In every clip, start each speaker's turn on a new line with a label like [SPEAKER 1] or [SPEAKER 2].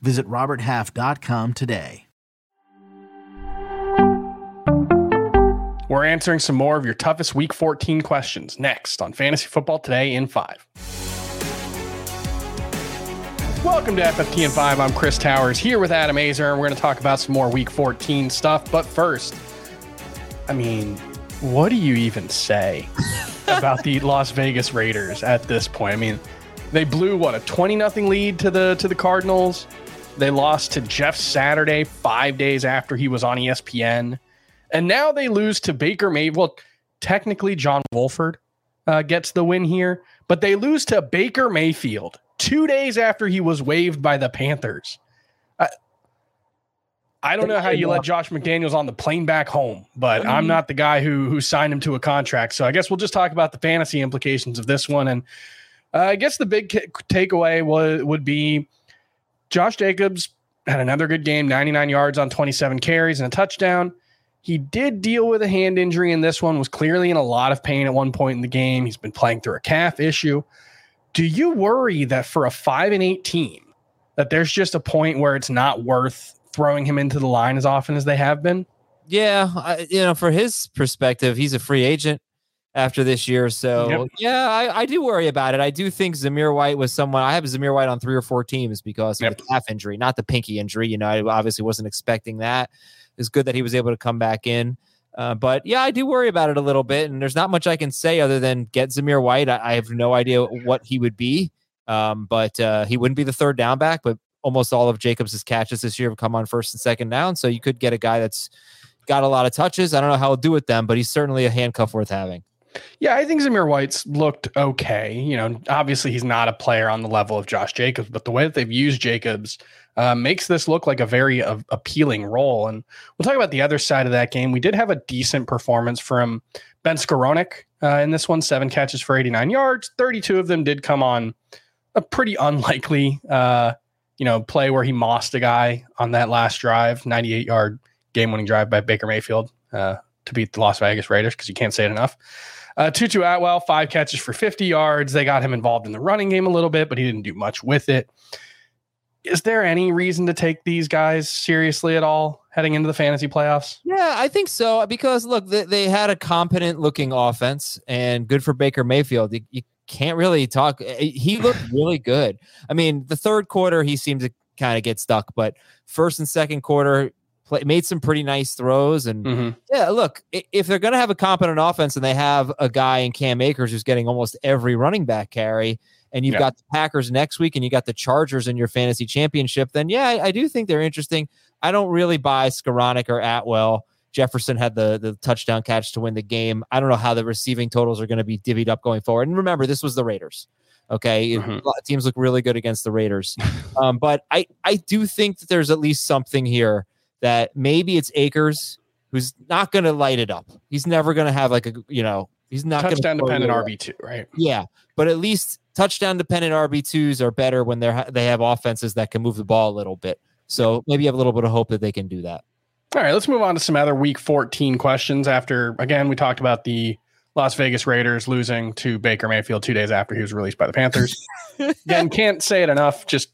[SPEAKER 1] Visit RobertHalf.com today.
[SPEAKER 2] We're answering some more of your toughest Week 14 questions next on Fantasy Football Today in 5. Welcome to FFT in 5. I'm Chris Towers here with Adam Aizer, and we're going to talk about some more Week 14 stuff. But first, I mean, what do you even say about the Las Vegas Raiders at this point? I mean, they blew what a 20 nothing lead to the to the Cardinals. They lost to Jeff Saturday 5 days after he was on ESPN. And now they lose to Baker Mayfield. Well, technically John Wolford uh, gets the win here, but they lose to Baker Mayfield two days after he was waived by the Panthers. I, I don't know how you let Josh McDaniels on the plane back home, but I'm not the guy who who signed him to a contract. So I guess we'll just talk about the fantasy implications of this one. And uh, I guess the big takeaway was would be Josh Jacobs had another good game, 99 yards on 27 carries and a touchdown. He did deal with a hand injury in this one, was clearly in a lot of pain at one point in the game. He's been playing through a calf issue. Do you worry that for a five and eight team, that there's just a point where it's not worth throwing him into the line as often as they have been?
[SPEAKER 3] Yeah, I, you know, for his perspective, he's a free agent after this year. So yep. yeah, I, I, do worry about it. I do think Zamir White was someone I have Zamir White on three or four teams because of yep. the calf injury, not the pinky injury. You know, I obviously wasn't expecting that. It's good that he was able to come back in. Uh, but yeah, I do worry about it a little bit, and there's not much I can say other than get Zamir White. I, I have no idea what he would be, um, but uh, he wouldn't be the third down back. But almost all of Jacobs' catches this year have come on first and second down, so you could get a guy that's got a lot of touches. I don't know how he'll do with them, but he's certainly a handcuff worth having.
[SPEAKER 2] Yeah, I think Zamir White's looked okay. You know, obviously he's not a player on the level of Josh Jacobs, but the way that they've used Jacobs uh, makes this look like a very uh, appealing role. And we'll talk about the other side of that game. We did have a decent performance from Ben Skowronek uh, in this one, seven catches for 89 yards. 32 of them did come on a pretty unlikely, uh, you know, play where he mossed a guy on that last drive, 98 yard game winning drive by Baker Mayfield uh, to beat the Las Vegas Raiders because you can't say it enough. Uh, Tutu Atwell, five catches for 50 yards. They got him involved in the running game a little bit, but he didn't do much with it is there any reason to take these guys seriously at all heading into the fantasy playoffs?
[SPEAKER 3] Yeah, I think so. Because look, they, they had a competent looking offense and good for Baker Mayfield. You, you can't really talk. Eh, eh, he looked really good. I mean, the third quarter, he seemed to kind of get stuck, but first and second quarter, play, made some pretty nice throws. And mm-hmm. yeah, look, if they're going to have a competent offense and they have a guy in Cam Akers who's getting almost every running back carry, and you've yeah. got the Packers next week and you got the Chargers in your fantasy championship, then yeah, I, I do think they're interesting. I don't really buy Skowronek or Atwell. Jefferson had the the touchdown catch to win the game. I don't know how the receiving totals are going to be divvied up going forward. And remember, this was the Raiders. Okay, mm-hmm. teams look really good against the Raiders, um, but I I do think that there's at least something here that maybe it's Akers who's not going to light it up. He's never going to have like a you know he's not
[SPEAKER 2] touchdown dependent RB two, right?
[SPEAKER 3] Yeah, but at least touchdown dependent RB2s are better when they're they have offenses that can move the ball a little bit. So maybe you have a little bit of hope that they can do that.
[SPEAKER 2] All right, let's move on to some other week 14 questions after again we talked about the Las Vegas Raiders losing to Baker Mayfield 2 days after he was released by the Panthers. again, can't say it enough, just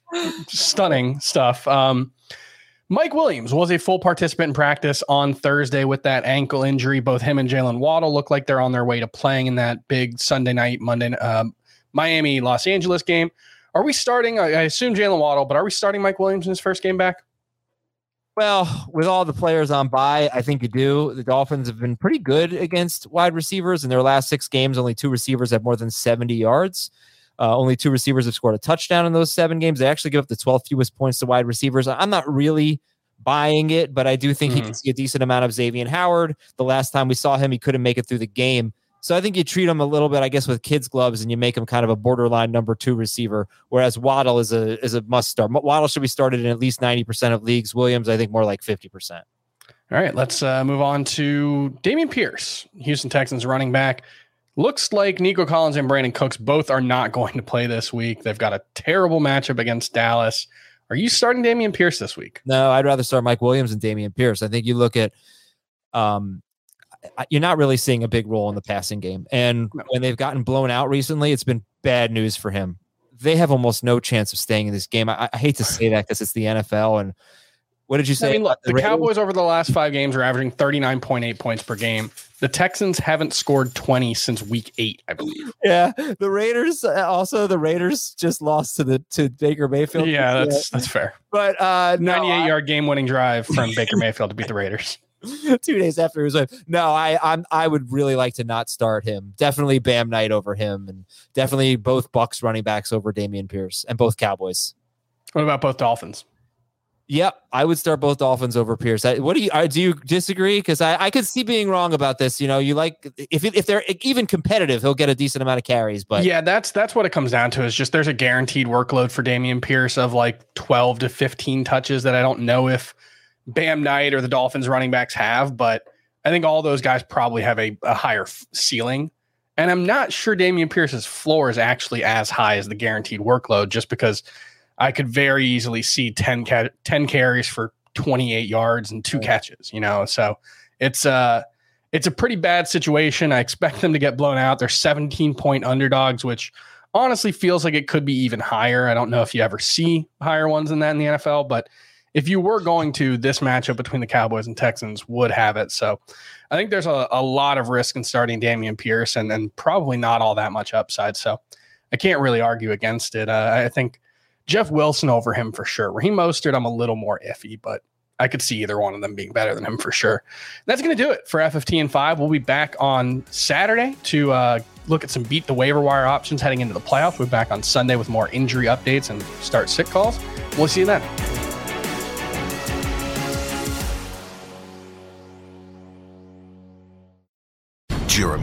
[SPEAKER 2] stunning stuff. Um, Mike Williams was a full participant in practice on Thursday with that ankle injury. Both him and Jalen Waddle look like they're on their way to playing in that big Sunday night, Monday, um, Miami Los Angeles game. Are we starting? I assume Jalen Waddle, but are we starting Mike Williams in his first game back?
[SPEAKER 3] Well, with all the players on by, I think you do. The Dolphins have been pretty good against wide receivers. In their last six games, only two receivers have more than 70 yards. Uh, only two receivers have scored a touchdown in those seven games. They actually give up the 12th fewest points to wide receivers. I'm not really buying it, but I do think mm-hmm. he can see a decent amount of Xavier Howard. The last time we saw him, he couldn't make it through the game So I think you treat him a little bit, I guess, with kids' gloves, and you make him kind of a borderline number two receiver. Whereas Waddle is a is a must start. Waddle should be started in at least ninety percent of leagues. Williams, I think, more like fifty percent.
[SPEAKER 2] All right, let's uh, move on to Dameon Pierce, Houston Texans running back. Looks like Nico Collins and Brandin Cooks both are not going to play this week. They've got a terrible matchup against Dallas. Are you starting Dameon Pierce this week?
[SPEAKER 3] No, I'd rather start Mike Williams and Dameon Pierce. I think you look at um you're not really seeing a big role in the passing game. And when they've gotten blown out recently, it's been bad news for him. They have almost no chance of staying in this game. I, I hate to say that because it's the NFL. And what did you say?
[SPEAKER 2] I mean, look, the, the Cowboys over the last five games are averaging 39.8 points per game. The Texans haven't scored 20 since week eight, I believe.
[SPEAKER 3] Yeah. The Raiders uh, also, the Raiders just lost to the to Baker Mayfield.
[SPEAKER 2] Yeah, that's that's fair.
[SPEAKER 3] But uh
[SPEAKER 2] 98 no, yard game winning drive from Baker Mayfield to beat the Raiders.
[SPEAKER 3] two days after he was with. No, I I'm I would really like to not start him. Definitely Bam Knight over him, and definitely both Bucks running backs over Dameon Pierce, and both Cowboys.
[SPEAKER 2] What about both Dolphins?
[SPEAKER 3] Yep, I would start both Dolphins over Pierce. what do you uh, do? You disagree? Because I, I could see being wrong about this. You know, you like if if they're even competitive, he'll get a decent amount of carries. But
[SPEAKER 2] yeah, that's that's what it comes down to. Is just there's a guaranteed workload for Dameon Pierce of like 12 to 15 touches that I don't know if Bam Knight or the Dolphins running backs have, but I think all those guys probably have a, a higher f- ceiling. And I'm not sure Dameon Pierce's floor is actually as high as the guaranteed workload, just because I could very easily see 10, ca- 10 carries for 28 yards and two catches, you know? So it's, uh, it's a pretty bad situation. I expect them to get blown out. They're 17 point underdogs, which honestly feels like it could be even higher. I don't know if you ever see higher ones than that in the NFL, but if you were going to, this matchup between the Cowboys and Texans would have it. So I think there's a, a lot of risk in starting Dameon Pierce and, and probably not all that much upside. So I can't really argue against it. Uh, I think Jeff Wilson over him for sure. Raheem Mostert, I'm a little more iffy, but I could see either one of them being better than him for sure. That's going to do it for FFT and five. We'll be back on Saturday to uh, look at some beat the waiver wire options heading into the playoffs. We'll be back on Sunday with more injury updates and start sit calls. We'll see you then.